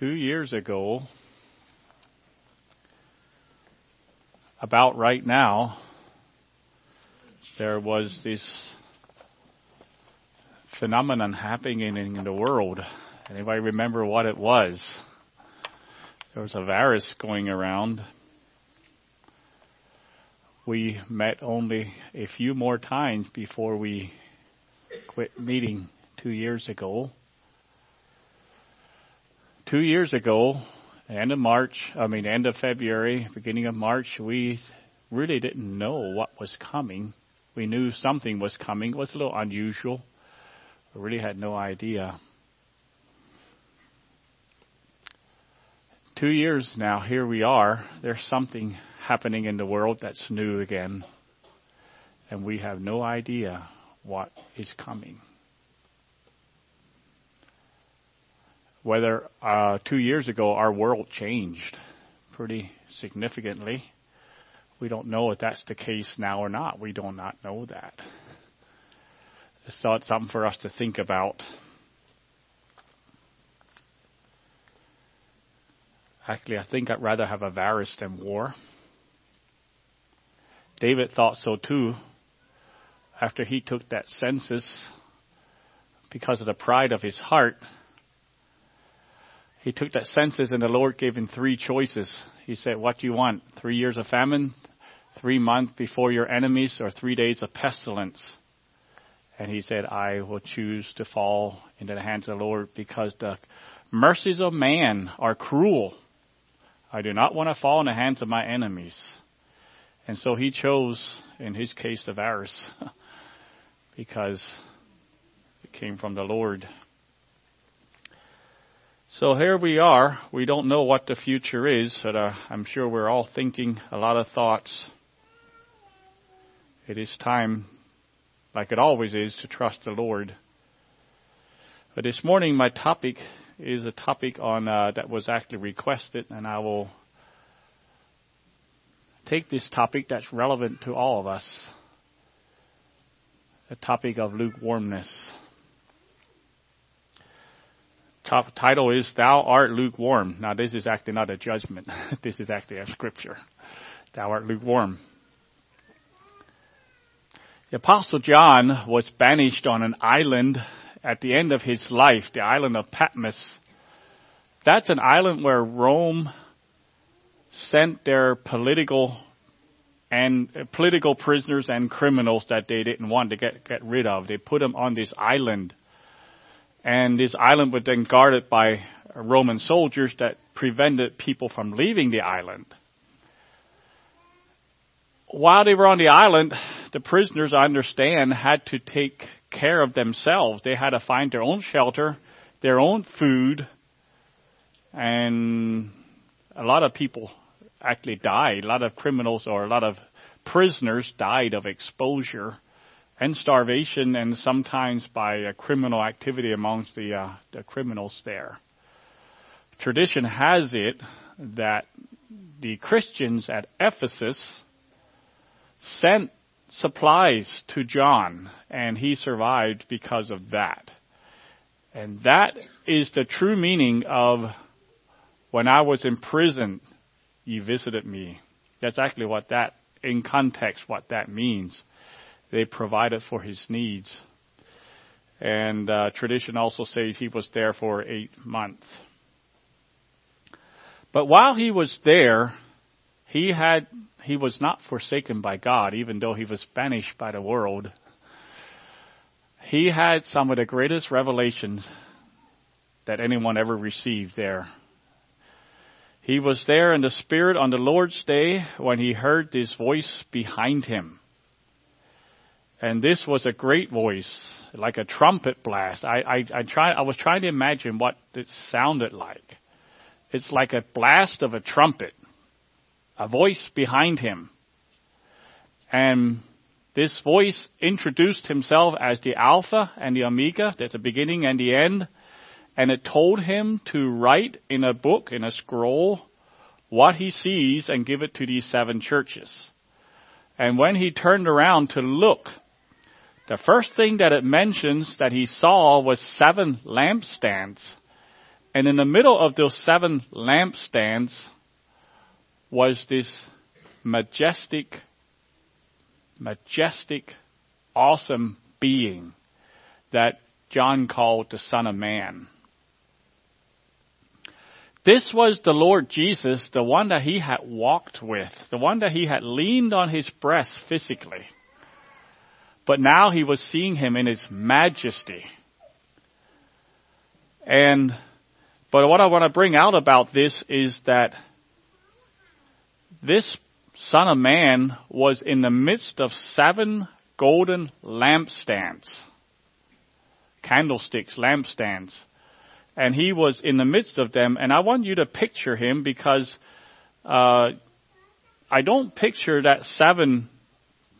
two years ago, about right now, there was this phenomenon happening in the world. Anybody remember what it was? There was a virus going around. We met only a few more times before we quit meeting two years ago two years ago, end of March, I mean, end of February, beginning of March, we really didn't know what was coming. We knew something was coming. It was a little unusual. We really had no idea. Two years now, here we are. There's something happening in the world that's new again. And we have no idea what is coming. Whether uh, two years ago our world changed pretty significantly. We don't know if that's the case now or not. We do not know that. So it's something for us to think about. Actually, I think I'd rather have a virus than war. David thought so too. After he took that census, because of the pride of his heart, he took that census and the Lord gave him three choices. He said, what do you want? Three years of famine, three months before your enemies, or three days of pestilence? And he said, I will choose to fall into the hands of the Lord because the mercies of man are cruel. I do not want to fall in the hands of my enemies. And so he chose, in his case, the virus because it came from the Lord. So here we are. We don't know what the future is, but uh, I'm sure we're all thinking a lot of thoughts. It is time, like it always is, to trust the Lord. But this morning, my topic is a topic on uh, that was actually requested, and I will take this topic that's relevant to all of us. The topic of lukewarmness. Top title is Thou art lukewarm. Now this is actually not a judgment. this is actually a scripture. Thou art lukewarm. The apostle John was banished on an island at the end of his life, the island of Patmos. That's an island where Rome sent their political and uh, political prisoners and criminals that they didn't want to get, get rid of. They put them on this island and this island was then guarded by Roman soldiers that prevented people from leaving the island. While they were on the island, the prisoners, I understand, had to take care of themselves. They had to find their own shelter, their own food, and a lot of people actually died. A lot of criminals or a lot of prisoners died of exposure and starvation and sometimes by a criminal activity amongst the, uh, the criminals there. Tradition has it that the Christians at Ephesus sent supplies to John and he survived because of that. And that is the true meaning of when I was in prison, you visited me. That's actually what that, in context, what that means they provided for his needs. And uh, tradition also says he was there for eight months. But while he was there, he had he was not forsaken by God, even though he was banished by the world. He had some of the greatest revelations that anyone ever received there. He was there in the Spirit on the Lord's day when he heard this voice behind him. And this was a great voice, like a trumpet blast. I, I, I, try, I was trying to imagine what it sounded like. It's like a blast of a trumpet, a voice behind him. And this voice introduced himself as the Alpha and the Omega, that's the beginning and the end. And it told him to write in a book, in a scroll, what he sees and give it to these seven churches. And when he turned around to look the first thing that it mentions that he saw was seven lampstands. And in the middle of those seven lampstands was this majestic, majestic, awesome being that John called the Son of Man. This was the Lord Jesus, the one that he had walked with, the one that he had leaned on his breast physically. But now he was seeing him in his majesty. And, but what I want to bring out about this is that this Son of Man was in the midst of seven golden lampstands, candlesticks, lampstands. And he was in the midst of them. And I want you to picture him because uh, I don't picture that seven,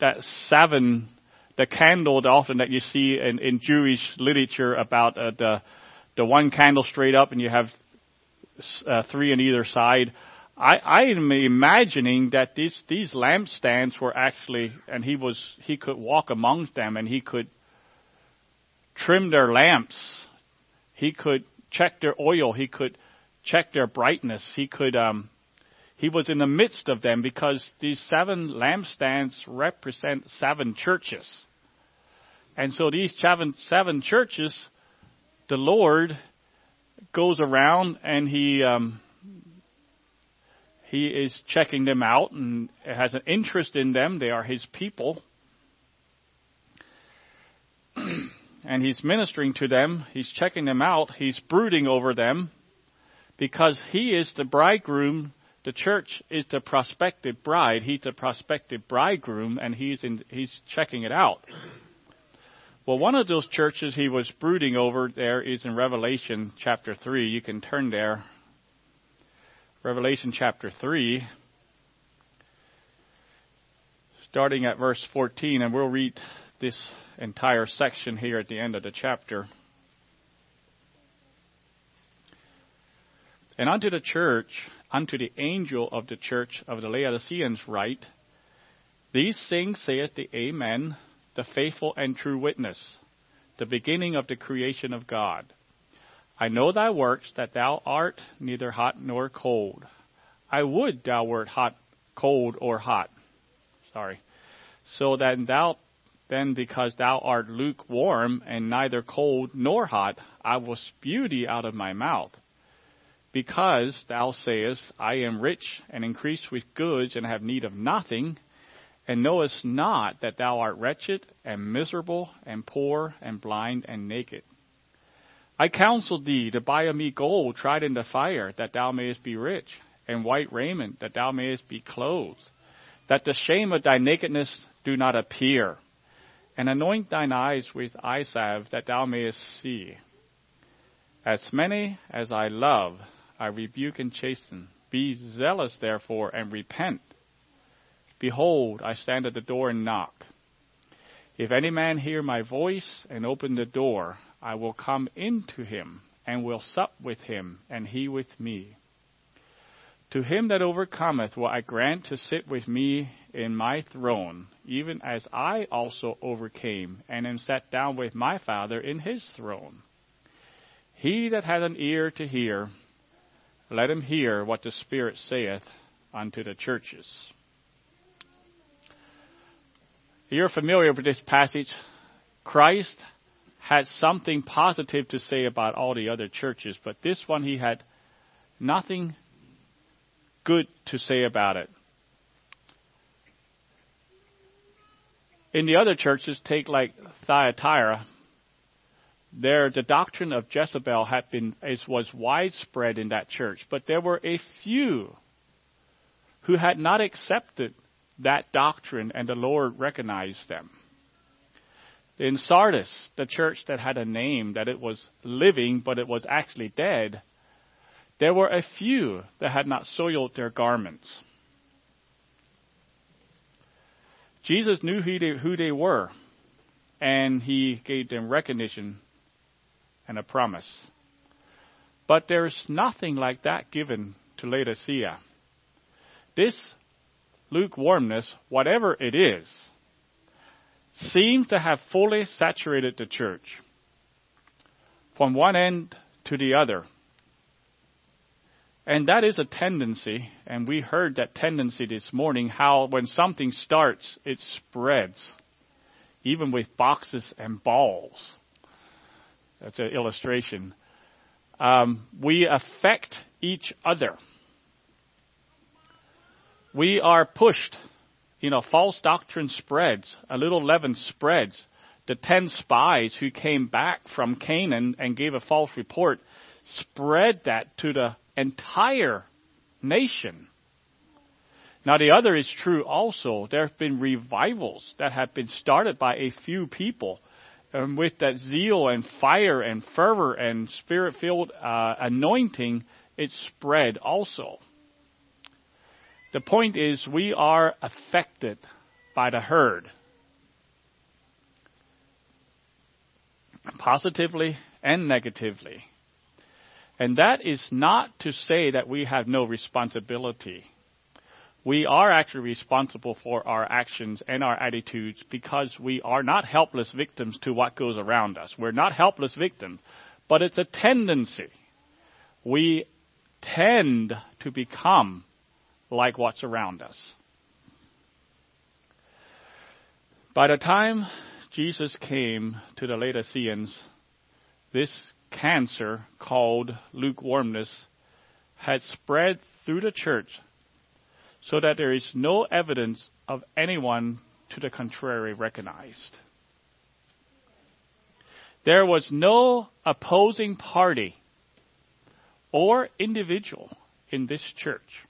that seven, the candle often that you see in, in Jewish literature about uh, the the one candle straight up and you have uh, three on either side. I, I am imagining that these these lampstands were actually, and he was he could walk amongst them and he could trim their lamps. He could check their oil. He could check their brightness. He could. Um, he was in the midst of them because these seven lampstands represent seven churches, and so these seven seven churches, the Lord goes around and he. Um, he is checking them out and has an interest in them. They are his people. and he's ministering to them. He's checking them out. He's brooding over them because he is the bridegroom. The church is the prospective bride. He's the prospective bridegroom and he's in, he's checking it out. Well, one of those churches he was brooding over there is in Revelation chapter 3. You can turn there Revelation chapter 3, starting at verse 14, and we'll read this entire section here at the end of the chapter. And unto the church, unto the angel of the church of the Laodiceans write, These things saith the Amen, the faithful and true witness, the beginning of the creation of God. I know thy works, that thou art neither hot nor cold. I would thou wert hot, cold, or hot. Sorry. So that thou, then because thou art lukewarm, and neither cold nor hot, I will spew thee out of my mouth. Because thou sayest, I am rich, and increased with goods, and have need of nothing, and knowest not that thou art wretched, and miserable, and poor, and blind, and naked. I counsel thee to buy of me gold tried in the fire, that thou mayest be rich, and white raiment, that thou mayest be clothed, that the shame of thy nakedness do not appear, and anoint thine eyes with eye salve, that thou mayest see. As many as I love, I rebuke and chasten. Be zealous, therefore, and repent. Behold, I stand at the door and knock. If any man hear my voice and open the door, I will come into him and will sup with him, and he with me. To him that overcometh will I grant to sit with me in my throne, even as I also overcame, and am sat down with my Father in his throne. He that hath an ear to hear, let him hear what the Spirit saith unto the churches. You're familiar with this passage. Christ had something positive to say about all the other churches, but this one he had nothing good to say about it. In the other churches, take like Thyatira, there the doctrine of Jezebel had been is, was widespread in that church, but there were a few who had not accepted that doctrine, and the Lord recognized them. In Sardis, the church that had a name that it was living, but it was actually dead, there were a few that had not soiled their garments. Jesus knew who they, were, and he gave them recognition and a promise. But there's nothing like that given to Laodicea. This lukewarmness, whatever it is, seems to have fully saturated the church from one end to the other. And that is a tendency, and we heard that tendency this morning, how when something starts, it spreads, even with boxes and balls. That's an illustration. Um, we affect each other. We are pushed. You know, false doctrine spreads, a little leaven spreads. The ten spies who came back from Canaan and gave a false report spread that to the entire nation. Now the other is true also. There have been revivals that have been started by a few people. And with that zeal and fire and fervor and spirit filled uh, anointing, it spread also. The point is, we are affected by the herd. Positively and negatively. And that is not to say that we have no responsibility. We are actually responsible for our actions and our attitudes because we are not helpless victims to what goes around us. We're not helpless victims, but it's a tendency. We tend to become like what's around us. By the time Jesus came to the Laodiceans, this cancer called lukewarmness had spread through the church so that there is no evidence of anyone to the contrary recognized. There was no opposing party or individual in this church.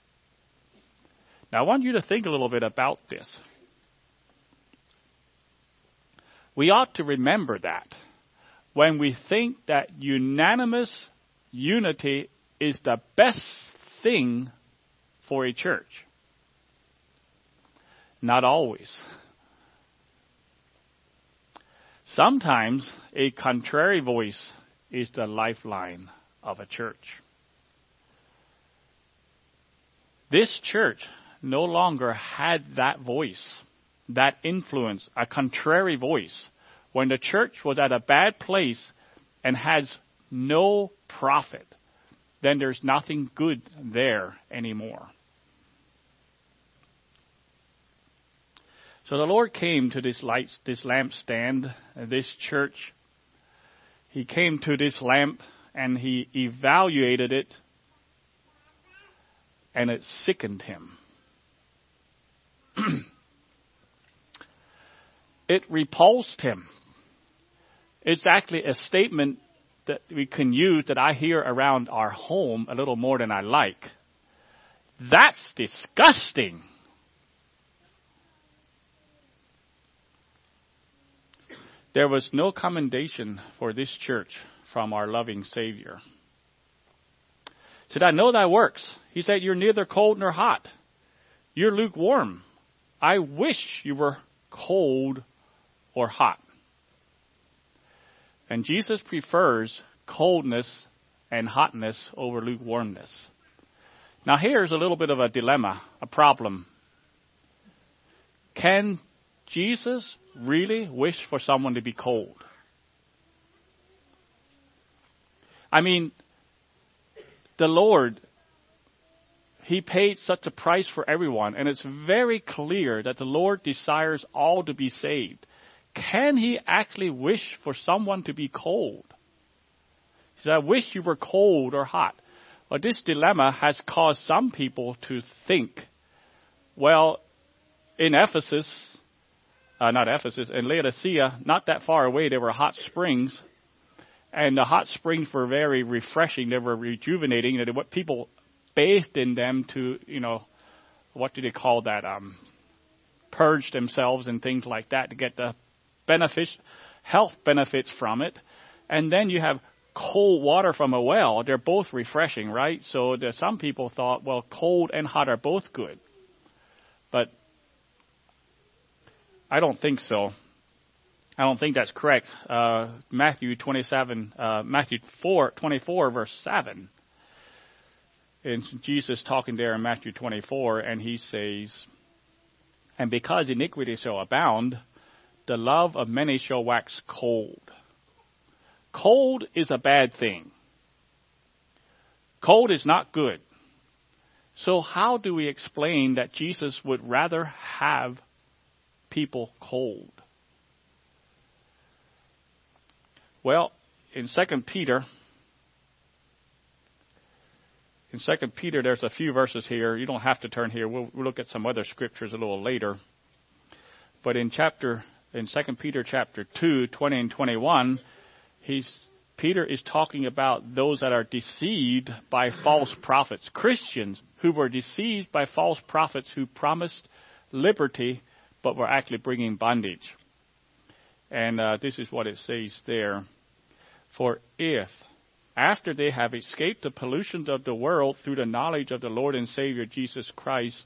Now I want you to think a little bit about this. We ought to remember that when we think that unanimous unity is the best thing for a church. Not always. Sometimes a contrary voice is the lifeline of a church. This church no longer had that voice, that influence, a contrary voice when the church was at a bad place and has no prophet, then there's nothing good there anymore. So the Lord came to this light, this lampstand, this church. He came to this lamp and he evaluated it and it sickened him. it repulsed him. It's actually a statement that we can use that I hear around our home a little more than I like. That's disgusting. There was no commendation for this church from our loving Savior. Said, I know thy works. He said, You're neither cold nor hot. You're lukewarm. I wish you were cold or hot. And Jesus prefers coldness and hotness over lukewarmness. Now here's a little bit of a dilemma, a problem. Can Jesus really wish for someone to be cold? I mean, the Lord, He paid such a price for everyone, and it's very clear that the Lord desires all to be saved. Can he actually wish for someone to be cold? He said, I wish you were cold or hot. Well, this dilemma has caused some people to think, well, in Ephesus, uh, not Ephesus, in Laodicea, not that far away, there were hot springs, and the hot springs were very refreshing. They were rejuvenating. And what people bathed in them to, you know, what do they call that? Um, purge themselves and things like that to get the benefits, health benefits from it. And then you have cold water from a well. They're both refreshing, right? So some people thought, well, cold and hot are both good. But I don't think so. I don't think that's correct. Uh, Matthew 27, uh, Matthew 4, 24, verse 7. And Jesus talking there in Matthew 24, and he says, And because iniquity shall abound, the love of many shall wax cold. Cold is a bad thing. Cold is not good. So, how do we explain that Jesus would rather have people cold? Well, in 2 Peter, in 2 Peter, there's a few verses here. You don't have to turn here. We'll, we'll look at some other scriptures a little later. But in chapter, in 2 Peter chapter 2, 20 and 21, he's, Peter is talking about those that are deceived by false prophets. Christians who were deceived by false prophets who promised liberty but were actually bringing bondage. And uh, this is what it says there. For if, after they have escaped the pollutions of the world through the knowledge of the Lord and Savior Jesus Christ,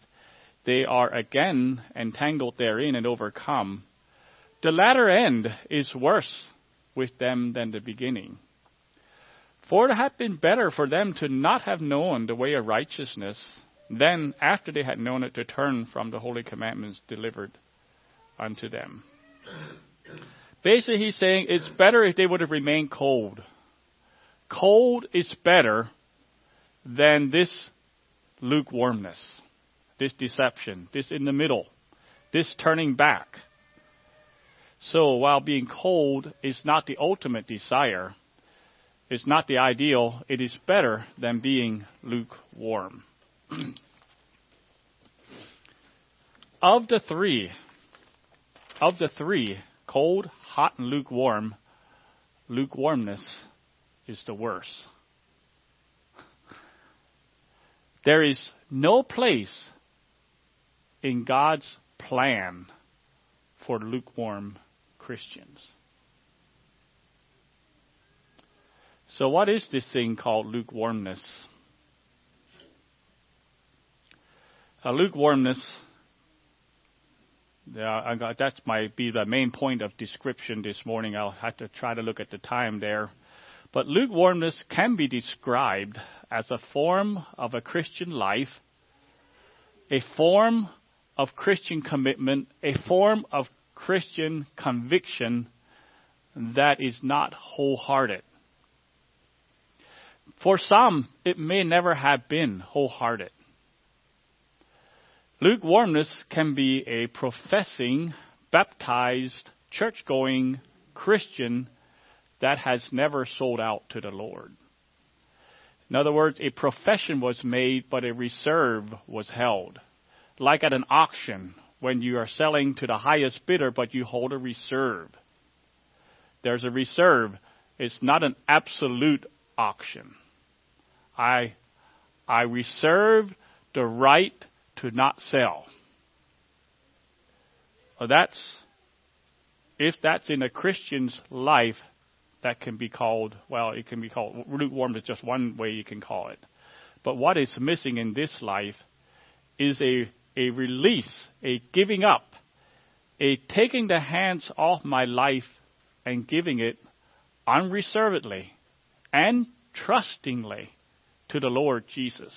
they are again entangled therein and overcome, the latter end is worse with them than the beginning. For it had been better for them to not have known the way of righteousness than after they had known it to turn from the holy commandments delivered unto them. Basically, he's saying it's better if they would have remained cold. Cold is better than this lukewarmness, this deception, this in the middle, this turning back. So while being cold is not the ultimate desire, it's not the ideal, it is better than being lukewarm. of the three, of the three, cold, hot, and lukewarm, lukewarmness is the worst. There is no place in God's plan for lukewarm Christians. So, what is this thing called lukewarmness? A lukewarmness got, that might be the main point of description this morning. I'll have to try to look at the time there. But lukewarmness can be described as a form of a Christian life, a form of Christian commitment, a form of Christian conviction that is not wholehearted. For some, it may never have been wholehearted. Lukewarmness can be a professing, baptized, church going Christian that has never sold out to the Lord. In other words, a profession was made, but a reserve was held. Like at an auction, when you are selling to the highest bidder, but you hold a reserve. There's a reserve. It's not an absolute auction. I, I reserve the right to not sell. Well, that's, if that's in a Christian's life, that can be called, well, it can be called, lukewarm is just one way you can call it. But what is missing in this life is a, a release, a giving up, a taking the hands off my life and giving it unreservedly and trustingly to the Lord Jesus.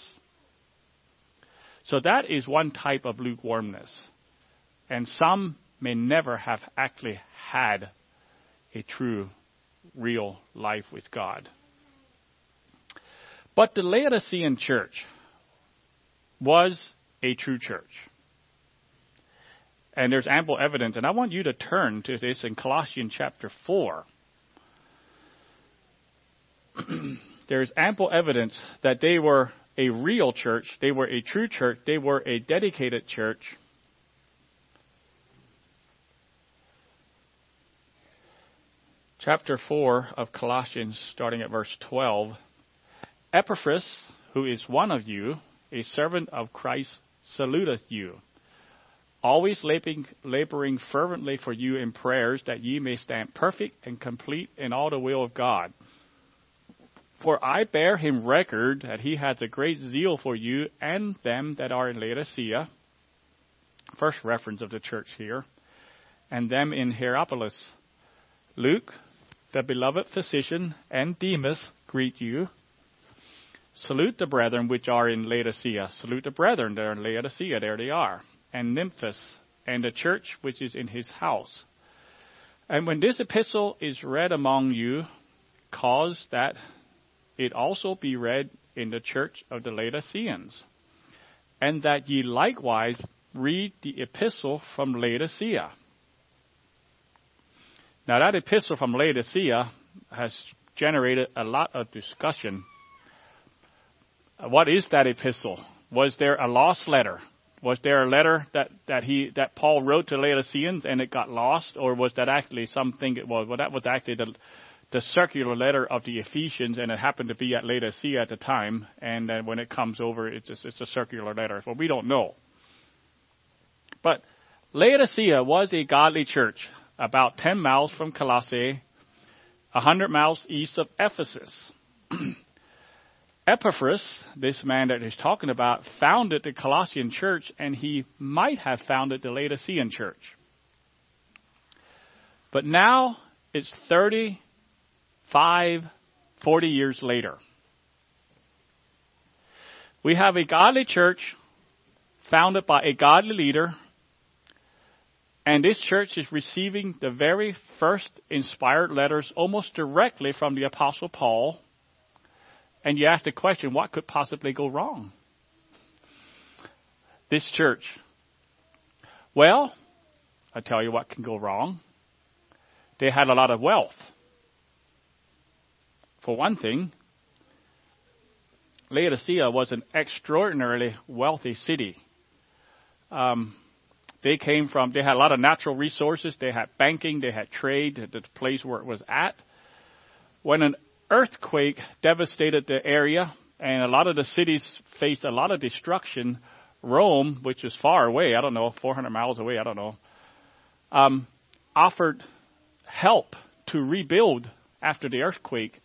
So that is one type of lukewarmness. And some may never have actually had a true, real life with God. But the Laodicean church was a true church. And there's ample evidence, and I want you to turn to this in Colossians chapter 4. there's ample evidence that they were a real church, they were a true church, they were a dedicated church. Chapter 4 of Colossians, starting at verse 12. Epaphras, who is one of you, a servant of Christ, saluteth you, always laboring, laboring fervently for you in prayers, that ye may stand perfect and complete in all the will of God. For I bear him record that he has a great zeal for you and them that are in Laodicea. First reference of the church here. And them in Hierapolis. Luke, the beloved physician, and Demas greet you. Salute the brethren which are in Laodicea. Salute the brethren that are in Laodicea. There they are. And Nymphas, and the church which is in his house. And when this epistle is read among you, cause that it also be read in the church of the Laodiceans. and that ye likewise read the epistle from Laodicea. Now, that epistle from Laodicea has generated a lot of discussion. What is that epistle? Was there a lost letter? Was there a letter that, that he that Paul wrote to Laodiceans and it got lost, or was that actually something? It was well, that was actually the the circular letter of the Ephesians, and it happened to be at Laodicea at the time. And then when it comes over, it's just, it's a circular letter. Well, we don't know. But Laodicea was a godly church, about ten miles from Colossae, a hundred miles east of Ephesus. Epaphras, this man that he's talking about, founded the Colossian church, and he might have founded the Laodicean church. But now it's 35, 40 years later. We have a godly church founded by a godly leader, and this church is receiving the very first inspired letters almost directly from the Apostle Paul and you ask the question, what could possibly go wrong? This church. Well, I tell you what can go wrong. They had a lot of wealth. For one thing, Laodicea was an extraordinarily wealthy city. Um, they came from, they had a lot of natural resources. They had banking, they had trade, the place where it was at. When an earthquake devastated the area, and a lot of the cities faced a lot of destruction. Rome, which is far away, I don't know, 400 miles away, I don't know, um, offered help to rebuild after the earthquake.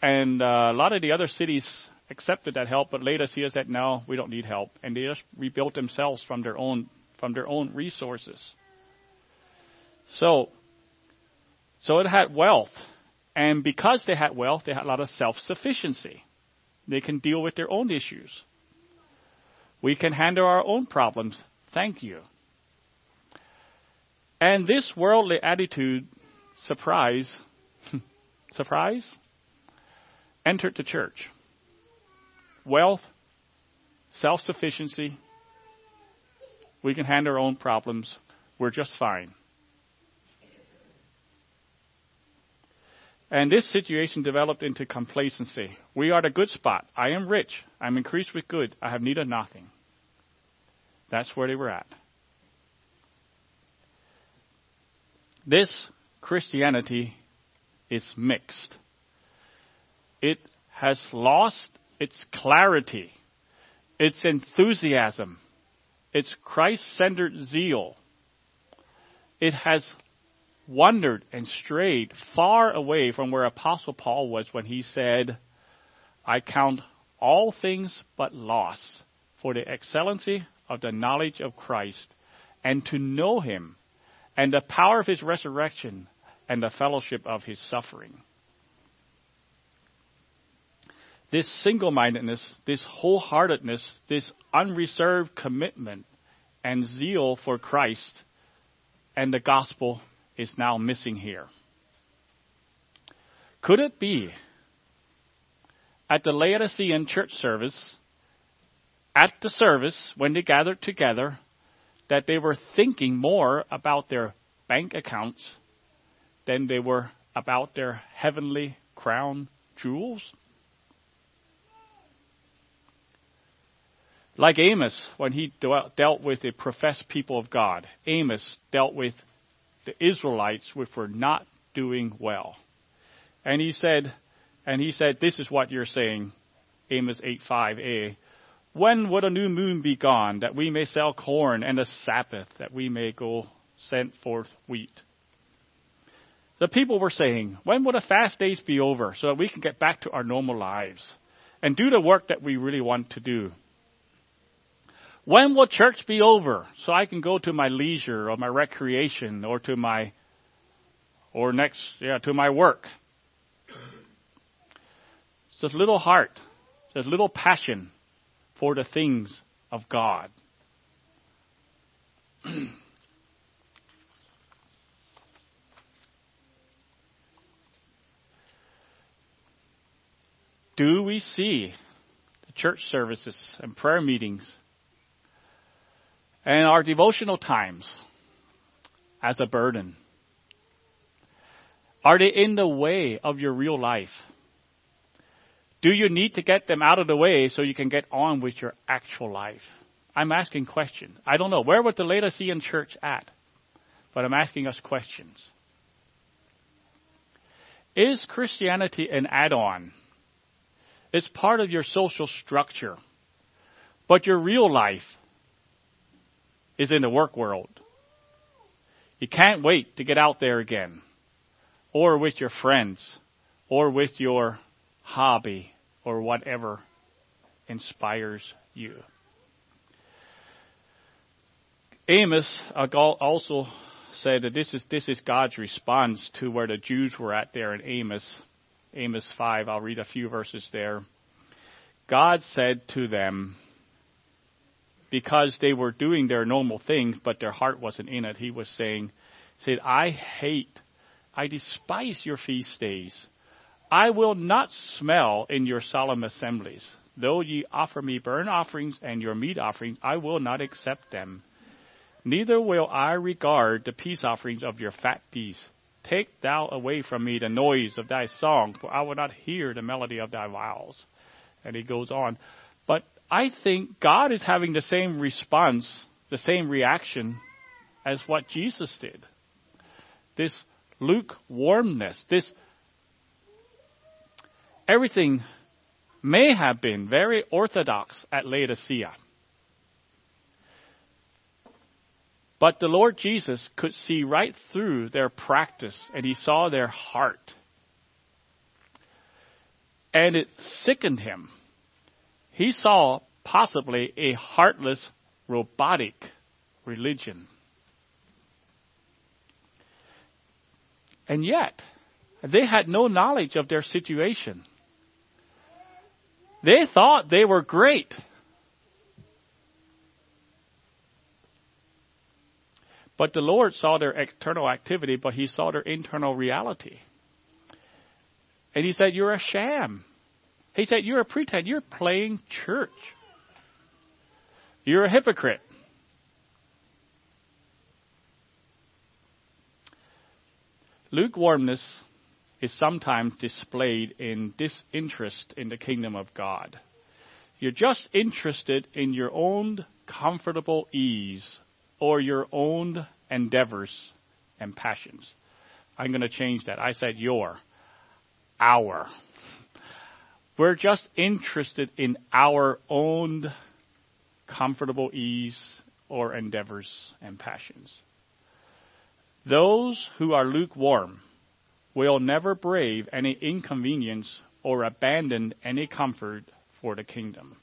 And uh, a lot of the other cities accepted that help, but Laodicea that "No, we don't need help," and they just rebuilt themselves from their own from their own resources. So, so it had wealth, and because they had wealth, they had a lot of self sufficiency. They can deal with their own issues. We can handle our own problems. Thank you. And this worldly attitude, surprise, surprise, entered the church. Wealth, self sufficiency, we can handle our own problems. We're just fine. And this situation developed into complacency. We are the good spot. I am rich. I'm increased with good. I have need of nothing. That's where they were at. This Christianity is mixed. It has lost its clarity, its enthusiasm, its Christ centered zeal. It has wandered and strayed far away from where Apostle Paul was when he said, I count all things but loss for the excellency of the knowledge of Christ and to know him and the power of his resurrection and the fellowship of his suffering. This single mindedness, this wholeheartedness, this unreserved commitment and zeal for Christ and the gospel is now missing here. Could it be at the Laodicean church service, at the service when they gathered together, that they were thinking more about their bank accounts than they were about their heavenly crown jewels? Like Amos, when he dealt with the professed people of God, Amos dealt with the Israelites which were not doing well. And he said, and he said, this is what you're saying, Amos 8:5a. When would a new moon be gone, that we may sell corn, and a Sabbath, that we may go send forth wheat? The people were saying, when would the fast days be over, so that we can get back to our normal lives and do the work that we really want to do? When will church be over so I can go to my leisure or my recreation or to my or next yeah to my work? It's this little heart, this little passion for the things of God. Do we see the church services and prayer meetings And our devotional times as a burden. Are they in the way of your real life? Do you need to get them out of the way so you can get on with your actual life? I'm asking questions. I don't know. Where was the Laodicean church at? But I'm asking us questions. Is Christianity an add on? It's part of your social structure. But your real life is in the work world. You can't wait to get out there again, or with your friends, or with your hobby, or whatever inspires you. Amos uh, also said that this is this is God's response to where the Jews were at there in Amos, Amos five. I'll read a few verses there. God said to them, because they were doing their normal things, but their heart wasn't in it. He was saying, said, I hate, I despise your feast days. I will not smell in your solemn assemblies. Though ye offer me burnt offerings and your meat offerings, I will not accept them. Neither will I regard the peace offerings of your fat beasts. Take thou away from me the noise of thy song, for I will not hear the melody of thy vows. And he goes on. I think God is having the same response, the same reaction as what Jesus did. This lukewarmness, this everything may have been very orthodox at Laodicea. But the Lord Jesus could see right through their practice and he saw their heart. And it sickened him he saw possibly a heartless, robotic religion. And yet, they had no knowledge of their situation. They thought they were great. But the Lord saw their external activity, but He saw their internal reality. And He said, You're a sham. He said, You're a pretend. You're playing church. You're a hypocrite. Lukewarmness is sometimes displayed in disinterest in the kingdom of God. You're just interested in your own comfortable ease or your own endeavors and passions. I'm going to change that. I said your, our. We're just interested in our own comfortable ease or endeavors and passions. Those who are lukewarm will never brave any inconvenience or abandon any comfort for the kingdom.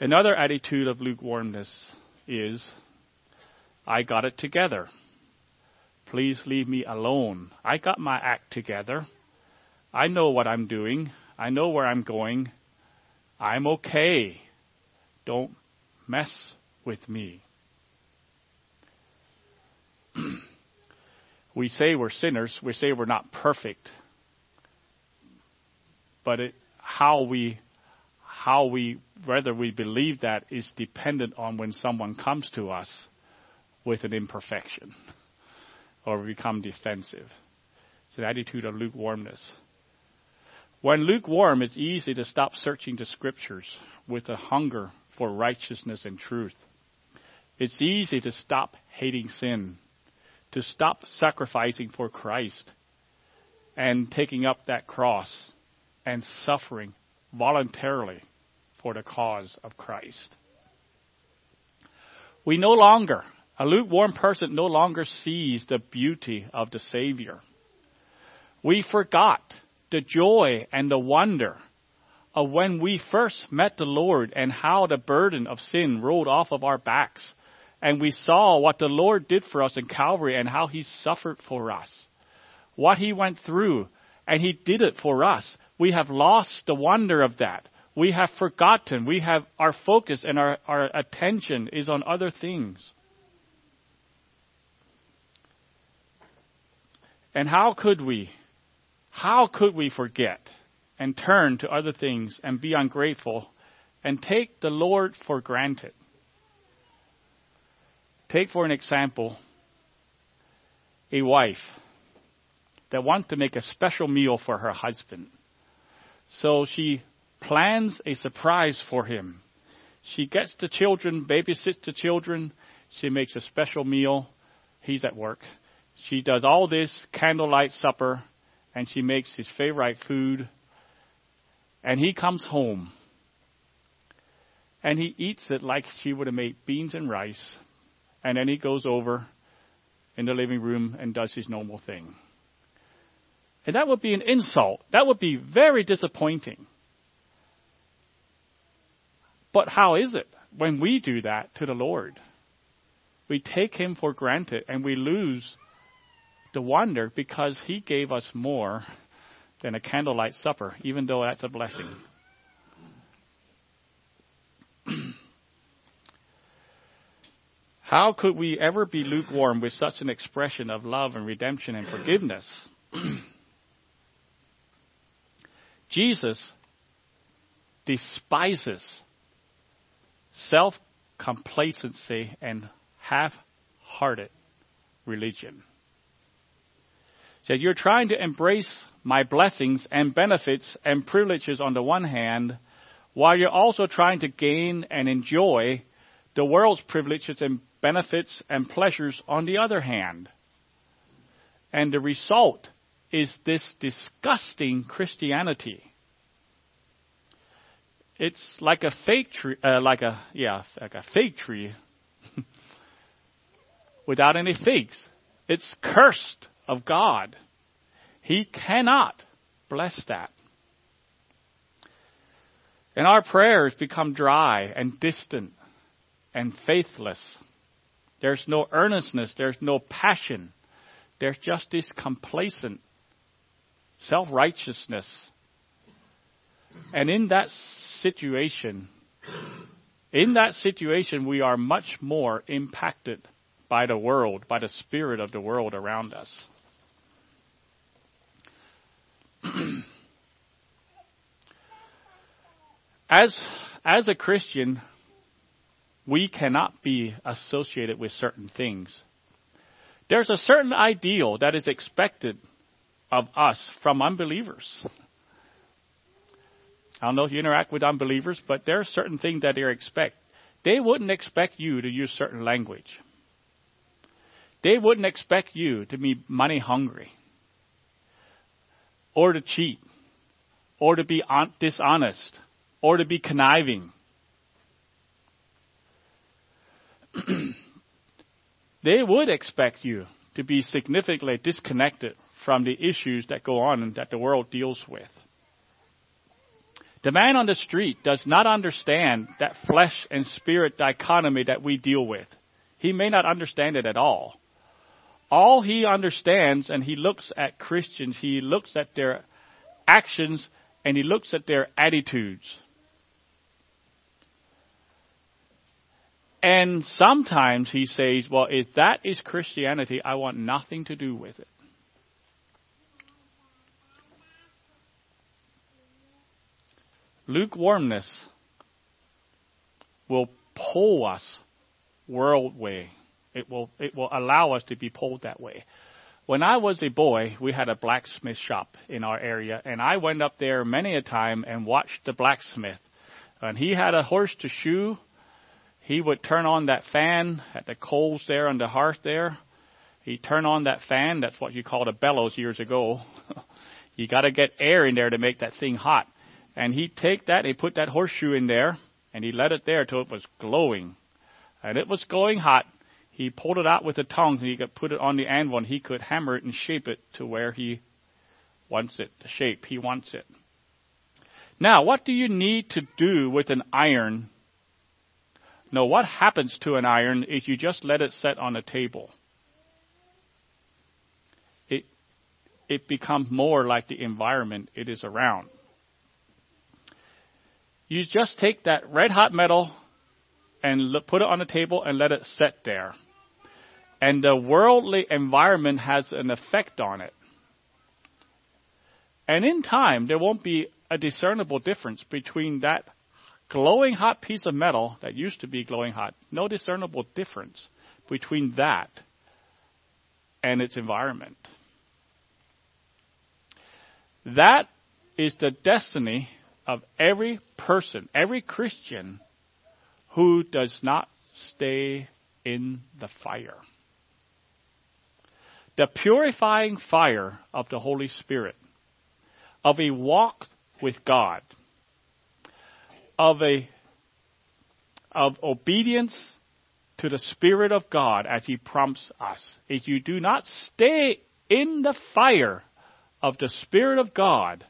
Another attitude of lukewarmness is, I got it together. Please leave me alone. I got my act together. I know what I'm doing. I know where I'm going. I'm okay. Don't mess with me. we say we're sinners. We say we're not perfect. But it, how we, how we, whether we believe that is dependent on when someone comes to us with an imperfection or we become defensive. It's an attitude of lukewarmness. When lukewarm, it's easy to stop searching the scriptures with a hunger for righteousness and truth. It's easy to stop hating sin, to stop sacrificing for Christ and taking up that cross and suffering voluntarily for the cause of Christ. We no longer, a lukewarm person no longer sees the beauty of the Savior. We forgot the joy and the wonder of when we first met the Lord and how the burden of sin rolled off of our backs. And we saw what the Lord did for us in Calvary and how He suffered for us. What He went through, and He did it for us. We have lost the wonder of that. We have forgotten. We have our focus and our, our attention is on other things. And how could we how could we forget and turn to other things and be ungrateful and take the Lord for granted? Take for an example a wife that wants to make a special meal for her husband. So she plans a surprise for him. She gets the children, babysits the children, she makes a special meal. He's at work. She does all this candlelight supper and she makes his favorite food. And he comes home and he eats it like she would have made beans and rice. And then he goes over in the living room and does his normal thing. And that would be an insult. That would be very disappointing. But how is it when we do that to the Lord? We take Him for granted and we lose the wonder because He gave us more than a candlelight supper, even though that's a blessing. How could we ever be lukewarm with such an expression of love and redemption and forgiveness? Jesus despises self complacency and half hearted religion. So you're trying to embrace my blessings and benefits and privileges on the one hand, while you're also trying to gain and enjoy the world's privileges and benefits and pleasures on the other hand. And the result is this disgusting Christianity. It's like a fake tree, uh, like a yeah, like a fig tree without any figs. It's cursed of God. He cannot bless that. And our prayers become dry and distant and faithless. There's no earnestness, there's no passion. There's just this complacent self righteousness. And in that situation, in that situation, we are much more impacted by the world, by the spirit of the world around us. as, as a Christian, we cannot be associated with certain things. There's a certain ideal that is expected of us from unbelievers. I don't know if you interact with unbelievers, but there are certain things that they expect. They wouldn't expect you to use certain language. They wouldn't expect you to be money hungry, or to cheat, or to be dishonest, or to be conniving. they would expect you to be significantly disconnected from the issues that go on and that the world deals with. The man on the street does not understand that flesh and spirit dichotomy that we deal with. He may not understand it at all. All he understands, and he looks at Christians, he looks at their actions and he looks at their attitudes. And sometimes he says, well, if that is Christianity, I want nothing to do with it. Lukewarmness will pull us world way. It will, it will allow us to be pulled that way. When I was a boy, we had a blacksmith shop in our area, and I went up there many a time and watched the blacksmith. And he had a horse to shoe, he would turn on that fan at the coals there on the hearth there. He'd turn on that fan. That's what you called a bellows years ago. you got to get air in there to make that thing hot. And he'd take that, he'd put that horseshoe in there, and he let it there till it was glowing. And it was glowing hot. He pulled it out with the tongs and he could put it on the anvil and he could hammer it and shape it to where he wants it, the shape he wants it. Now, what do you need to do with an iron no, what happens to an iron is you just let it set on a table. It, it becomes more like the environment it is around. You just take that red hot metal and put it on a table and let it set there. And the worldly environment has an effect on it. And in time, there won't be a discernible difference between that glowing hot piece of metal that used to be glowing hot, no discernible difference between that and its environment. That is the destiny of every person, every Christian who does not stay in the fire. The purifying fire of the Holy Spirit, of a walk with God, of a of obedience to the Spirit of God as He prompts us. If you do not stay in the fire of the Spirit of God,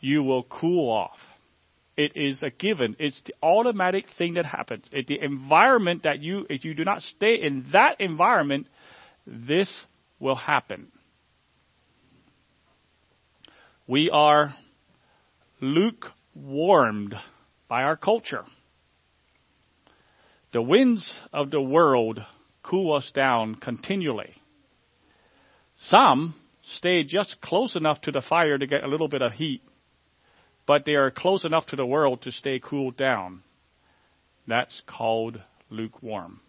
you will cool off. It is a given. It's the automatic thing that happens. It, the environment that you, if you do not stay in that environment, this will happen. We are lukewarmed by our culture. The winds of the world cool us down continually. Some stay just close enough to the fire to get a little bit of heat, but they are close enough to the world to stay cooled down. That's called lukewarm.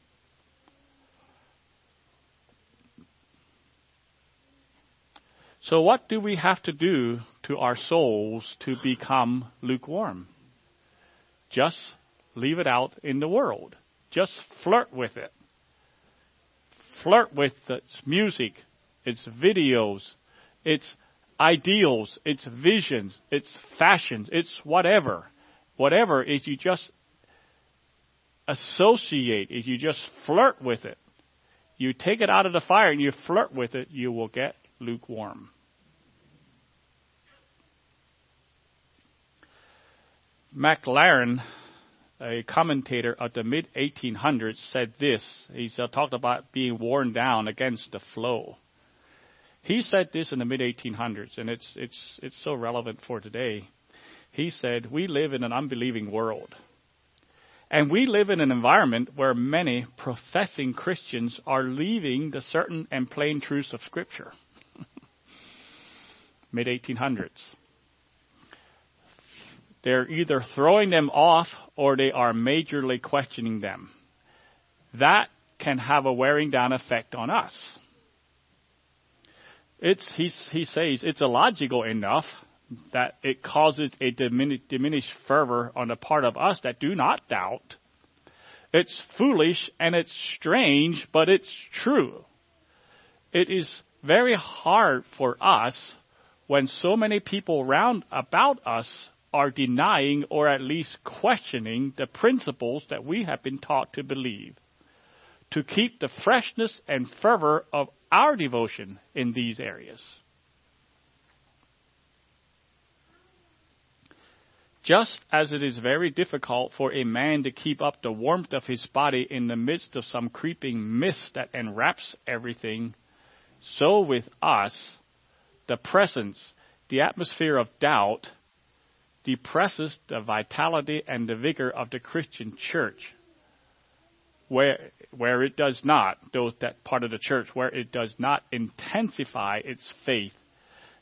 So, what do we have to do to our souls to become lukewarm? Just leave it out in the world. Just flirt with it. Flirt with its music, its videos, its ideals, its visions, its fashions, its whatever. Whatever is you just associate, if you just flirt with it, you take it out of the fire and you flirt with it, you will get lukewarm. Maclaren a commentator of the mid 1800s said this. He talked about being worn down against the flow. He said this in the mid 1800s, and it's it's it's so relevant for today. He said, "We live in an unbelieving world." And we live in an environment where many professing Christians are leaving the certain and plain truths of Scripture. Mid 1800s. They're either throwing them off or they are majorly questioning them. That can have a wearing down effect on us. It's, he, he says it's illogical enough that it causes a diminish, diminished fervor on the part of us that do not doubt. It's foolish and it's strange, but it's true. It is very hard for us when so many people around about us are denying or at least questioning the principles that we have been taught to believe, to keep the freshness and fervor of our devotion in these areas. Just as it is very difficult for a man to keep up the warmth of his body in the midst of some creeping mist that enwraps everything, so with us, the presence, the atmosphere of doubt, depresses the vitality and the vigor of the Christian church. Where, where it does not, those, that part of the church, where it does not intensify its faith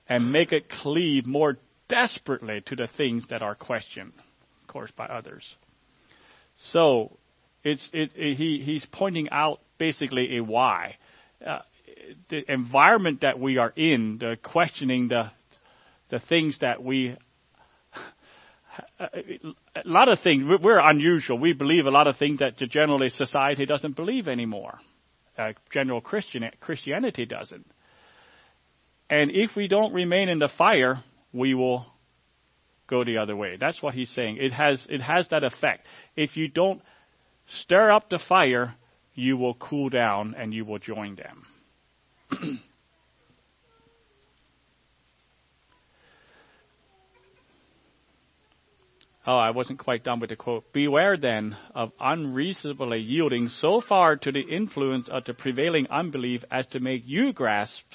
and make it cleave more desperately to the things that are questioned, of course, by others. So, it's, it, it, he, he's pointing out basically a why. Uh, the environment that we are in, the questioning the, the things that we a lot of things, we're unusual. We believe a lot of things that generally society doesn't believe anymore. Uh, general Christian, Christianity doesn't. And if we don't remain in the fire, we will go the other way. That's what he's saying. It has, it has that effect. If you don't stir up the fire, you will cool down and you will join them. Oh, I wasn't quite done with the quote. Beware then of unreasonably yielding so far to the influence of the prevailing unbelief as to make you grasp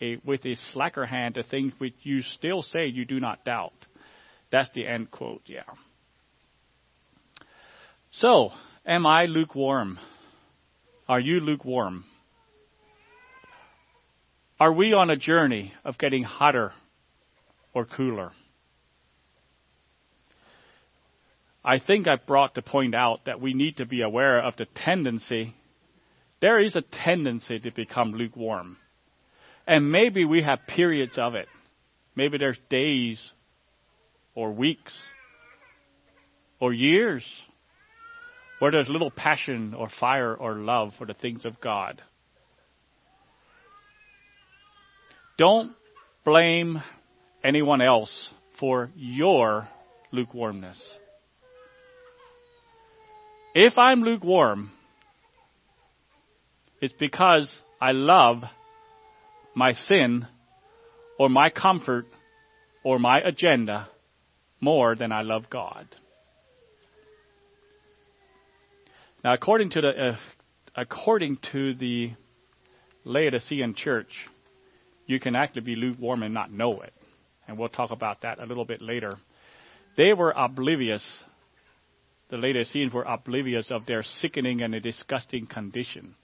a, with a slacker hand the things which you still say you do not doubt. That's the end quote, yeah. So, am I lukewarm? Are you lukewarm? Are we on a journey of getting hotter or cooler? I think I brought to point out that we need to be aware of the tendency there is a tendency to become lukewarm. And maybe we have periods of it. Maybe there's days or weeks or years where there's little passion or fire or love for the things of God. Don't blame anyone else for your lukewarmness. If I'm lukewarm, it's because I love my sin or my comfort or my agenda more than I love God. Now, according to the uh, according to the Laodicean church, you can actually be lukewarm and not know it, and we'll talk about that a little bit later. They were oblivious. The Laodiceans were oblivious of their sickening and disgusting condition.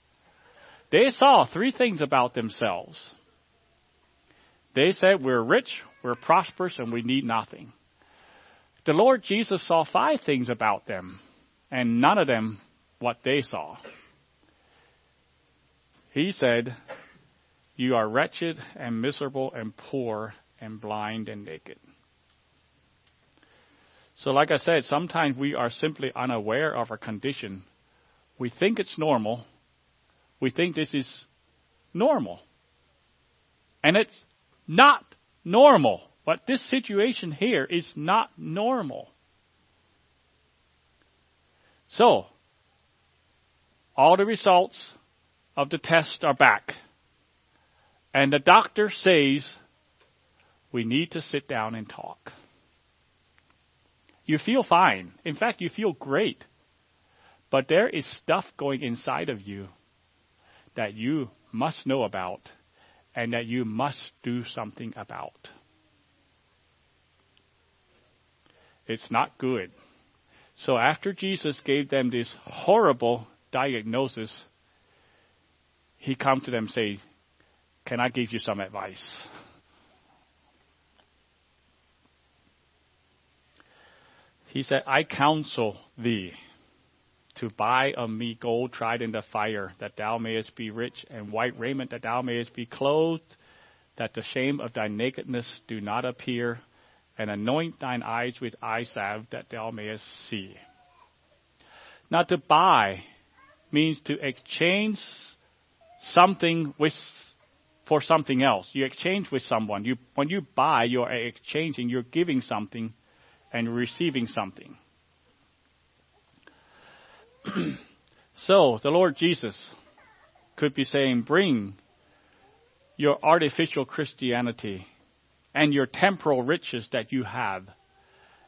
They saw three things about themselves. They said, We're rich, we're prosperous, and we need nothing. The Lord Jesus saw five things about them, and none of them what they saw. He said, You are wretched and miserable and poor and blind and naked. So, like I said, sometimes we are simply unaware of our condition. We think it's normal. We think this is normal. And it's not normal. But this situation here is not normal. So, all the results of the test are back. And the doctor says, we need to sit down and talk. You feel fine. In fact, you feel great. But there is stuff going inside of you that you must know about and that you must do something about. It's not good. So after Jesus gave them this horrible diagnosis, he comes to them and say, Can I give you some advice? He said, I counsel thee to buy of me gold tried in the fire, that thou mayest be rich, and white raiment, that thou mayest be clothed, that the shame of thy nakedness do not appear, and anoint thine eyes with eye salve, that thou mayest see. Now, to buy means to exchange something with for something else. You exchange with someone. You, when you buy, you are exchanging. You're giving something and receiving something. so the Lord Jesus could be saying, bring your artificial Christianity and your temporal riches that you have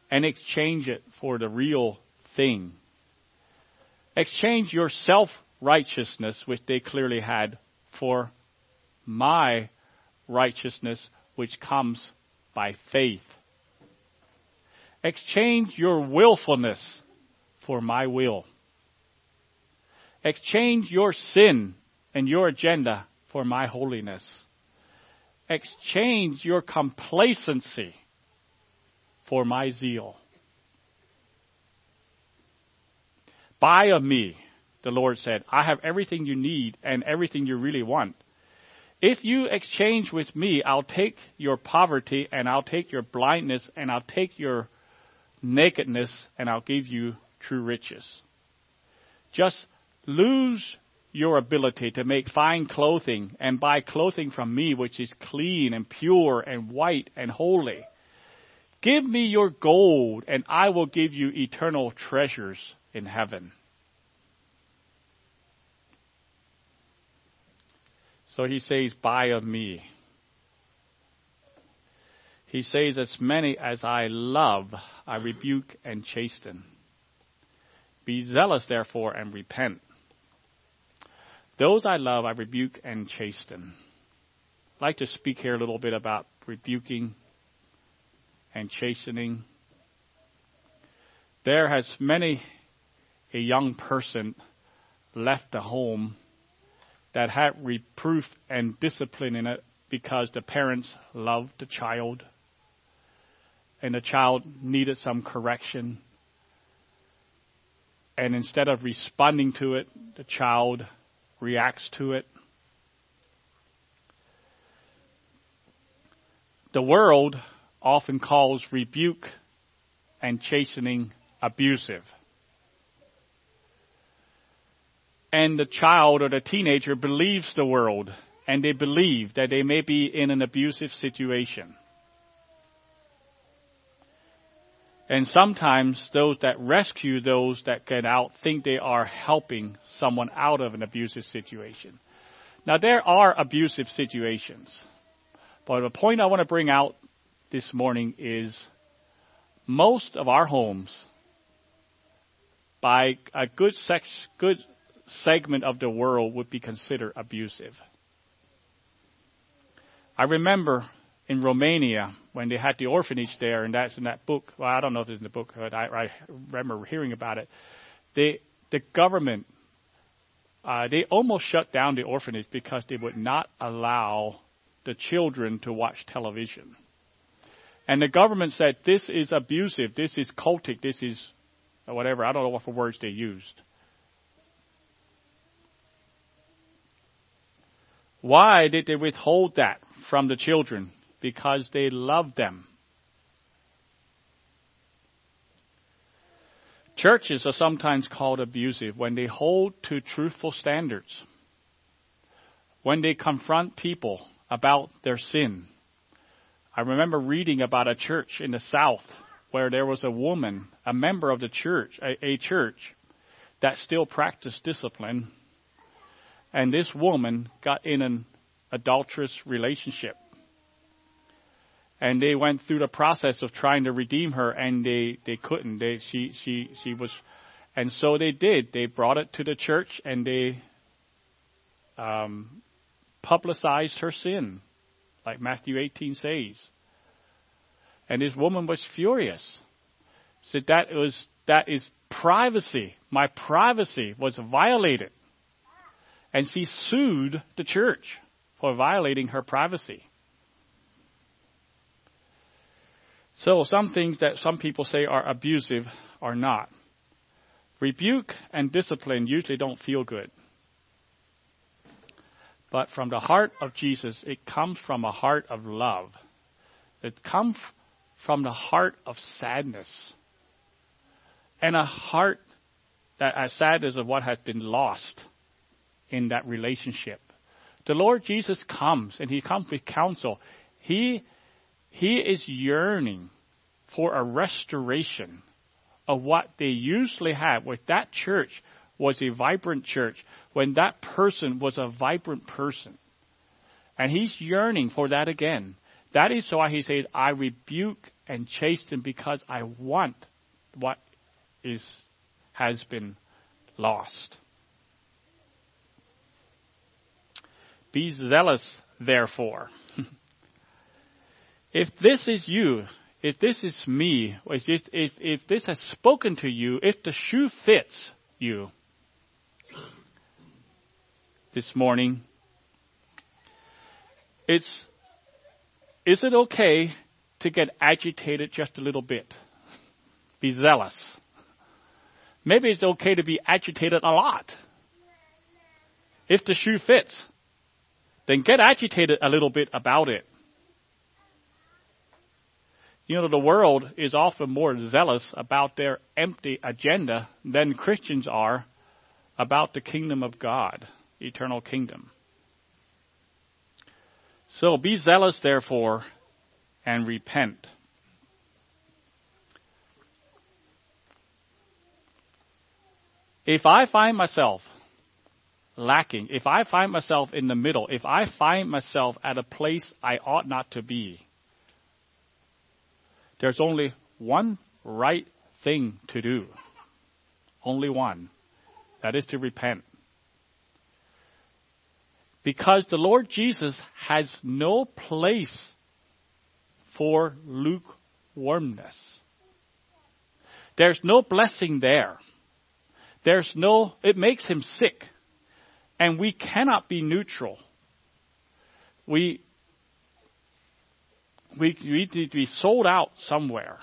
and exchange it for the real thing. Exchange your self righteousness, which they clearly had, for my righteousness, which comes by faith. Exchange your willfulness for my will. Exchange your sin and your agenda for my holiness. Exchange your complacency for my zeal. Buy of me, the Lord said. I have everything you need and everything you really want. If you exchange with me, I'll take your poverty and I'll take your blindness and I'll take your nakedness and I'll give you true riches. Just lose your ability to make fine clothing and buy clothing from me which is clean and pure and white and holy. Give me your gold and I will give you eternal treasures in heaven. So he says, buy of me. He says, as many as I love, I rebuke and chasten. Be zealous therefore and repent. Those I love, I rebuke and chasten. I'd like to speak here a little bit about rebuking and chastening. There has many a young person left the home that had reproof and discipline in it because the parents loved the child and the child needed some correction. And instead of responding to it, the child reacts to it. The world often calls rebuke and chastening abusive. And the child or the teenager believes the world and they believe that they may be in an abusive situation. And sometimes those that rescue those that get out think they are helping someone out of an abusive situation. Now there are abusive situations. But the point I want to bring out this morning is most of our homes, by a good, sex, good segment of the world, would be considered abusive. I remember in Romania when they had the orphanage there, and that's in that book. Well, I don't know if it's in the book, but I, I remember hearing about it. They, the government, uh, they almost shut down the orphanage because they would not allow the children to watch television. And the government said this is abusive, this is cultic, this is whatever. I don't know what words they used. Why did they withhold that from the children? Because they loved them. Churches are sometimes called abusive when they hold to truthful standards, when they confront people about their sin. I remember reading about a church in the South where there was a woman, a member of the church, a, a church, that still practiced discipline. And this woman got in an adulterous relationship. And they went through the process of trying to redeem her and they, they couldn't. They, she, she, she was, and so they did. They brought it to the church and they, um, publicized her sin, like Matthew 18 says. And this woman was furious. Said that was that is privacy. My privacy was violated. And she sued the church for violating her privacy. So some things that some people say are abusive are not. Rebuke and discipline usually don't feel good. But from the heart of Jesus, it comes from a heart of love. It comes from the heart of sadness. And a heart that a sadness of what has been lost in that relationship. The Lord Jesus comes and he comes with counsel. He, he is yearning for a restoration of what they usually had, with that church was a vibrant church, when that person was a vibrant person. And he's yearning for that again. That is why he said, I rebuke and chasten because I want what is, has been lost. Be zealous, therefore. if this is you, if this is me, if, if, if this has spoken to you, if the shoe fits you, this morning. It's, is it okay to get agitated just a little bit? Be zealous. Maybe it's okay to be agitated a lot. If the shoe fits, then get agitated a little bit about it. You know, the world is often more zealous about their empty agenda than Christians are about the kingdom of God eternal kingdom. So be zealous, therefore, and repent. If I find myself lacking, if I find myself in the middle, if I find myself at a place I ought not to be, there's only one right thing to do. Only one. That is to repent. Because the Lord Jesus has no place for lukewarmness. There's no blessing there. There's no, it makes him sick. And we cannot be neutral. We, we, we need to be sold out somewhere.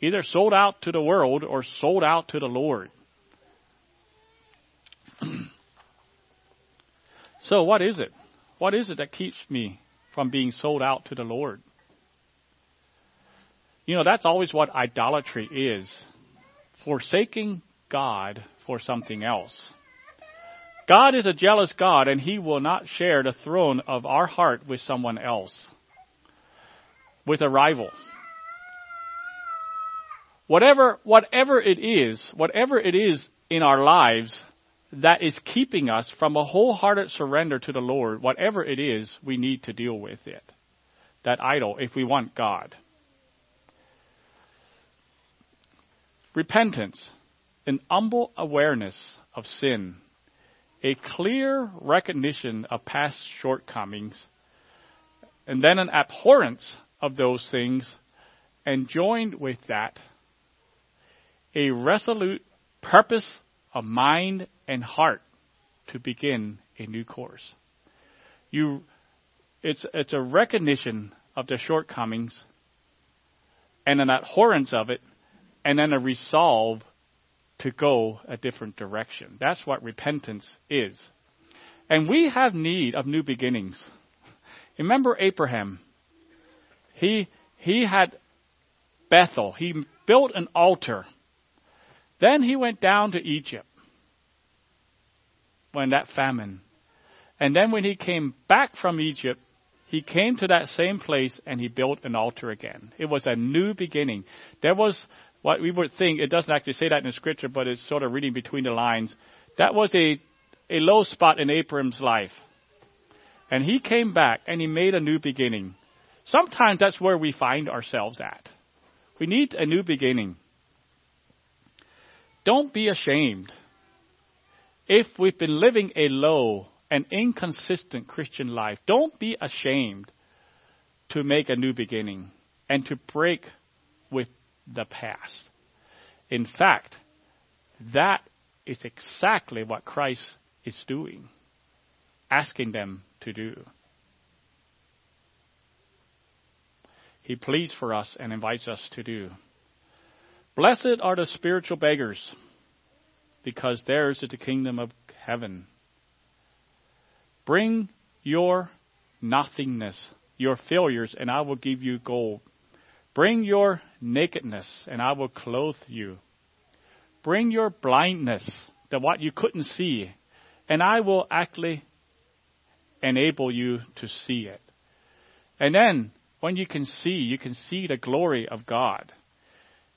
Either sold out to the world or sold out to the Lord. So, what is it? What is it that keeps me from being sold out to the Lord? You know, that's always what idolatry is forsaking God for something else. God is a jealous God, and He will not share the throne of our heart with someone else, with a rival. Whatever, whatever it is, whatever it is in our lives that is keeping us from a wholehearted surrender to the Lord, whatever it is, we need to deal with it. That idol, if we want God. Repentance, an humble awareness of sin, a clear recognition of past shortcomings, and then an abhorrence of those things, and joined with that, a resolute purpose of mind and heart to begin a new course. You, it's, it's a recognition of the shortcomings and an abhorrence of it and then a resolve to go a different direction. That's what repentance is. And we have need of new beginnings. Remember Abraham. He, he had Bethel. He built an altar. Then he went down to Egypt when that famine. And then when he came back from Egypt, he came to that same place and he built an altar again. It was a new beginning. There was what we would think, it doesn't actually say that in the scripture, but it's sort of reading between the lines. That was a, a low spot in Abram's life. And he came back and he made a new beginning. Sometimes that's where we find ourselves at. We need a new beginning. Don't be ashamed. If we've been living a low and inconsistent Christian life, don't be ashamed to make a new beginning and to break with the past. In fact, that is exactly what Christ is doing, asking them to do. He pleads for us and invites us to do. Blessed are the spiritual beggars, because theirs is the kingdom of heaven. Bring your nothingness, your failures, and I will give you gold. Bring your nakedness, and I will clothe you. Bring your blindness, that what you couldn't see, and I will actually enable you to see it. And then, when you can see, you can see the glory of God.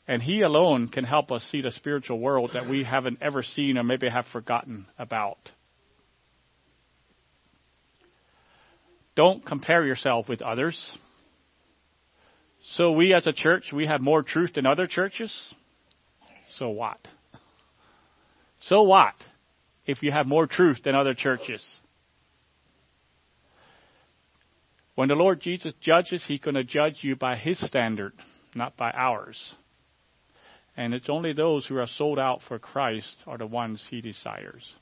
And He alone can help us see the spiritual world that we haven't ever seen or maybe have forgotten about. Don't compare yourself with others. So we as a church, we have more truth than other churches. So what? So what if you have more truth than other churches? When the Lord Jesus judges, He's going to judge you by His standard, not by ours. And it's only those who are sold out for Christ are the ones He desires.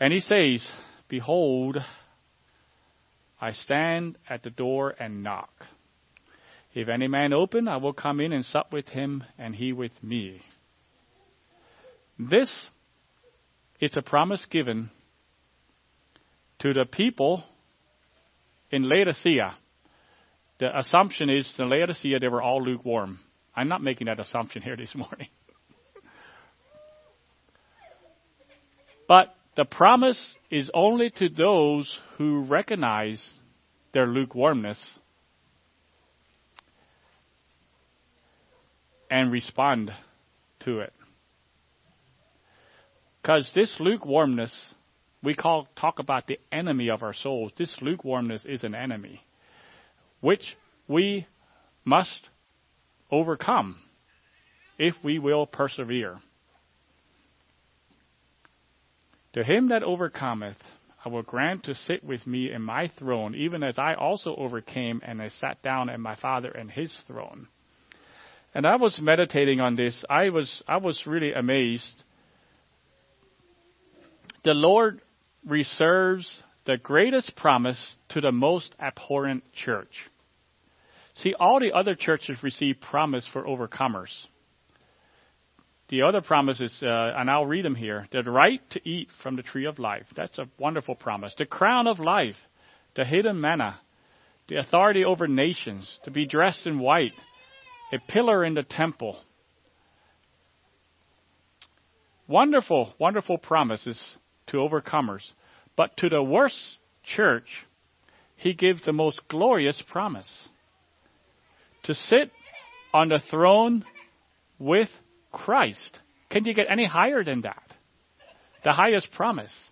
And He says, Behold, I stand at the door and knock. If any man open, I will come in and sup with him, and he with me. This is a promise given to the people in Laodicea. The assumption is in Laodicea they were all lukewarm. I'm not making that assumption here this morning. but the promise is only to those who recognize their lukewarmness and respond to it. Because this lukewarmness, we call talk about the enemy of our souls. This lukewarmness is an enemy, which we must overcome if we will persevere. To him that overcometh, I will grant to sit with me in my throne, even as I also overcame and I sat down at my Father and his throne. And I was meditating on this. I was, I was really amazed. The Lord reserves the greatest promise to the most abhorrent church. See, all the other churches receive promise for overcomers. The other promise is, uh, and I'll read them here the right to eat from the tree of life. That's a wonderful promise. The crown of life, the hidden manna, the authority over nations, to be dressed in white, a pillar in the temple. Wonderful, wonderful promises to overcomers. But to the worst church, he gives the most glorious promise to sit on the throne with Christ. Can you get any higher than that? The highest promise.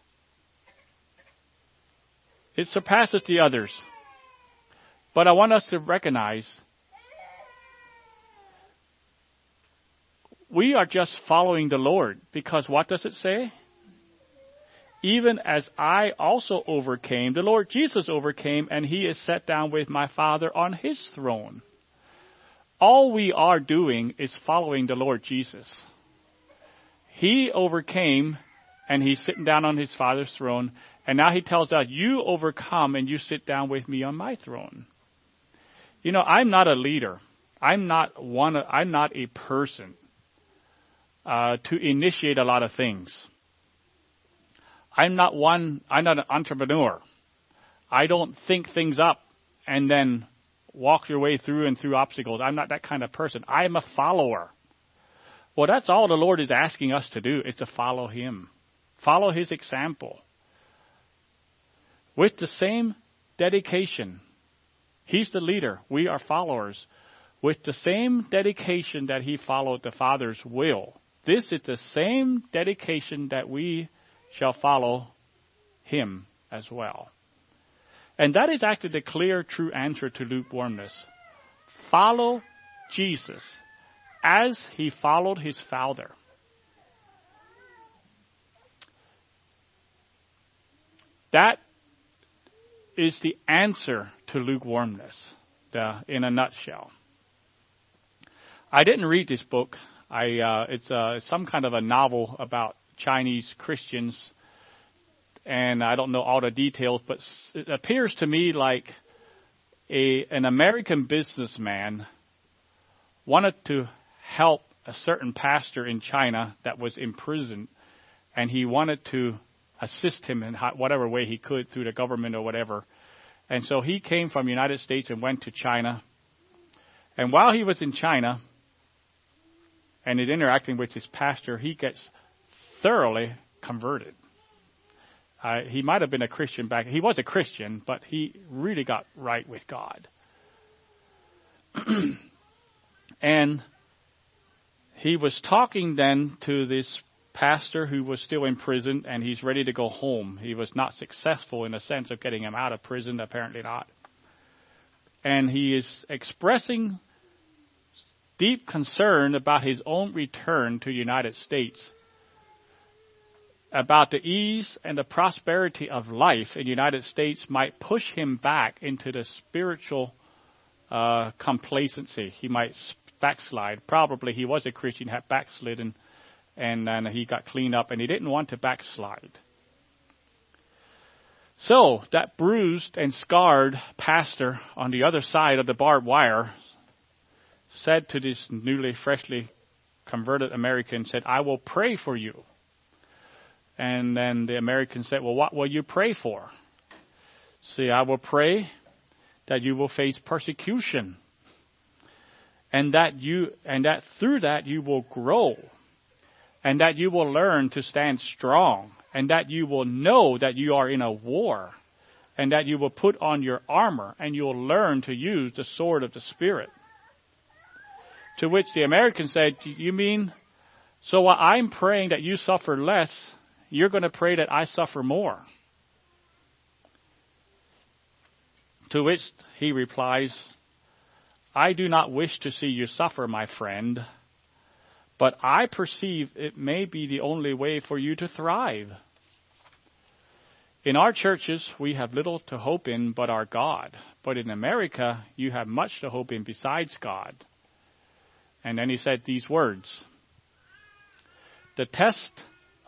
It surpasses the others. But I want us to recognize we are just following the Lord because what does it say? Even as I also overcame, the Lord Jesus overcame, and he is set down with my Father on his throne. All we are doing is following the Lord Jesus. He overcame and he's sitting down on his Father's throne. And now he tells us, You overcome and you sit down with me on my throne. You know, I'm not a leader. I'm not one. I'm not a person uh, to initiate a lot of things. I'm not one. I'm not an entrepreneur. I don't think things up and then walk your way through and through obstacles. I'm not that kind of person. I am a follower. Well, that's all the Lord is asking us to do is to follow Him. Follow His example. With the same dedication. He's the leader. We are followers. With the same dedication that He followed the Father's will. This is the same dedication that we shall follow Him as well. And that is actually the clear, true answer to lukewarmness. Follow Jesus as he followed his Father. That is the answer to lukewarmness, the, in a nutshell. I didn't read this book. I, uh, it's uh, some kind of a novel about Chinese Christians and I don't know all the details, but it appears to me like a an American businessman wanted to help a certain pastor in China that was imprisoned, and he wanted to assist him in whatever way he could through the government or whatever. And so he came from the United States and went to China. And while he was in China and is interacting with his pastor, he gets thoroughly converted. Uh, he might have been a Christian back. He was a Christian, but he really got right with God. and he was talking then to this pastor who was still in prison, and he's ready to go home. He was not successful in the sense of getting him out of prison, apparently not. And he is expressing deep concern about his own return to the United States about the ease and the prosperity of life in the United States might push him back into the spiritual uh, complacency. He might backslide. Probably he was a Christian, had backslidden, and then he got cleaned up, and he didn't want to backslide. So that bruised and scarred pastor on the other side of the barbed wire said to this newly, freshly converted American, said, I will pray for you. And then the Americans said, Well, what will you pray for? See, I will pray that you will face persecution. And that you and that through that you will grow. And that you will learn to stand strong. And that you will know that you are in a war. And that you will put on your armor and you will learn to use the sword of the Spirit. To which the americans said, You mean so I'm praying that you suffer less, you're going to pray that I suffer more. To which he replies, I do not wish to see you suffer, my friend, but I perceive it may be the only way for you to thrive. In our churches, we have little to hope in but our God. But in America, you have much to hope in besides God. And then he said these words The test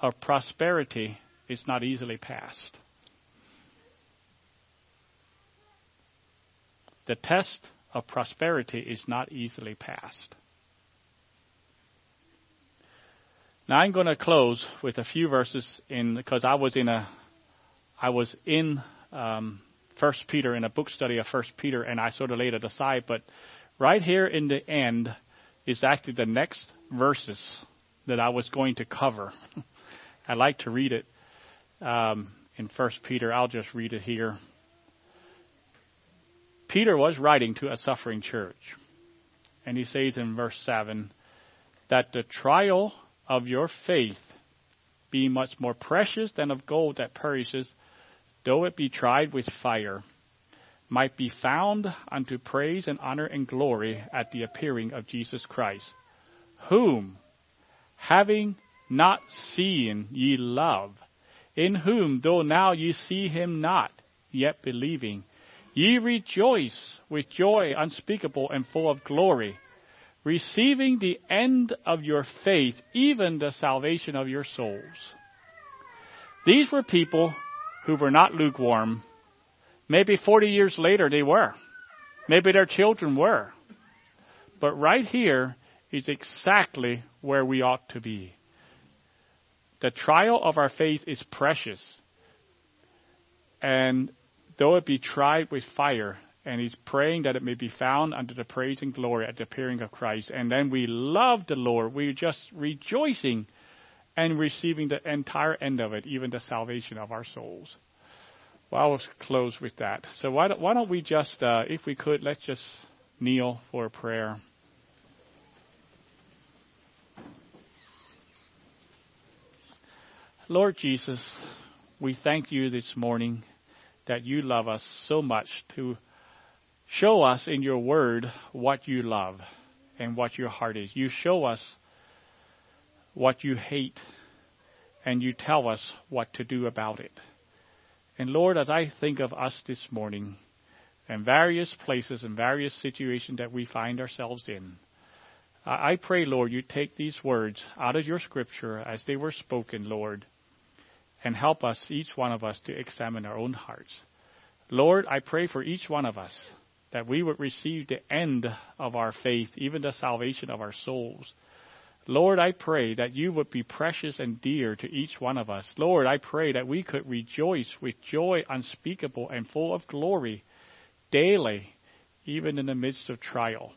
of prosperity is not easily passed. The test of prosperity is not easily passed. Now I'm going to close with a few verses in because I was in a I was in um, First Peter in a book study of First Peter, and I sort of laid it aside. But right here in the end is actually the next verses that I was going to cover. I'd like to read it um, in First Peter. I'll just read it here. Peter was writing to a suffering church, and he says in verse seven that the trial of your faith, be much more precious than of gold that perishes, though it be tried with fire, might be found unto praise and honor and glory at the appearing of Jesus Christ, whom, having not seeing ye love, in whom, though now ye see him not, yet believing, ye rejoice with joy unspeakable and full of glory receiving the end of your faith, even the salvation of your souls. These were people who were not lukewarm. Maybe 40 years later they were. Maybe their children were. But right here is exactly where we ought to be. The trial of our faith is precious. And though it be tried with fire, and he's praying that it may be found under the praise and glory at the appearing of Christ. And then we love the Lord. We're just rejoicing and receiving the entire end of it, even the salvation of our souls. Well, I'll close with that. So why don't, why don't we just, uh, if we could, let's just kneel for a prayer. Lord Jesus, we thank you this morning that you love us so much to Show us in your word what you love and what your heart is. You show us what you hate and you tell us what to do about it. And Lord, as I think of us this morning and various places and various situations that we find ourselves in, I pray, Lord, you take these words out of your scripture as they were spoken, Lord, and help us, each one of us, to examine our own hearts. Lord, I pray for each one of us that we would receive the end of our faith, even the salvation of our souls. Lord, I pray that you would be precious and dear to each one of us. Lord, I pray that we could rejoice with joy unspeakable and full of glory daily, even in the midst of trial.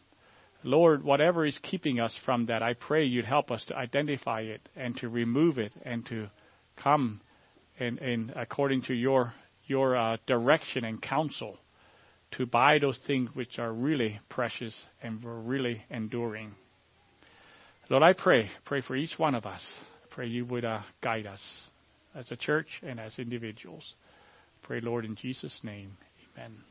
Lord, whatever is keeping us from that, I pray you'd help us to identify it and to remove it and to come in, in according to your your uh, direction and counsel to buy those things which are really precious and really enduring. Lord, I pray, pray for each one of us. Pray you would uh, guide us as a church and as individuals. Pray, Lord, in Jesus' name. Amen.